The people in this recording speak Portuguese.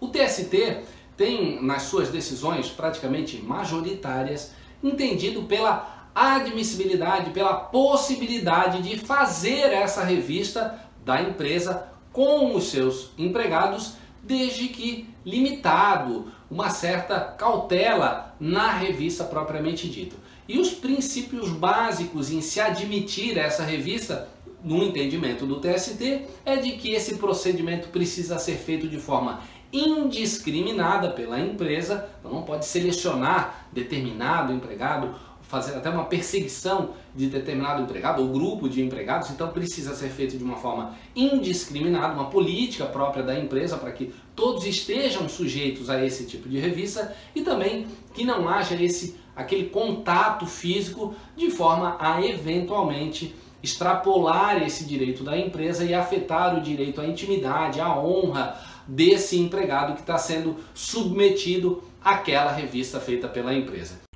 O TST tem nas suas decisões praticamente majoritárias entendido pela admissibilidade, pela possibilidade de fazer essa revista da empresa com os seus empregados, desde que limitado, uma certa cautela na revista propriamente dita. E os princípios básicos em se admitir essa revista, no entendimento do TST, é de que esse procedimento precisa ser feito de forma indiscriminada pela empresa, então não pode selecionar determinado empregado fazer até uma perseguição de determinado empregado ou grupo de empregados, então precisa ser feito de uma forma indiscriminada, uma política própria da empresa para que todos estejam sujeitos a esse tipo de revista e também que não haja esse aquele contato físico de forma a eventualmente extrapolar esse direito da empresa e afetar o direito à intimidade, à honra desse empregado que está sendo submetido àquela revista feita pela empresa.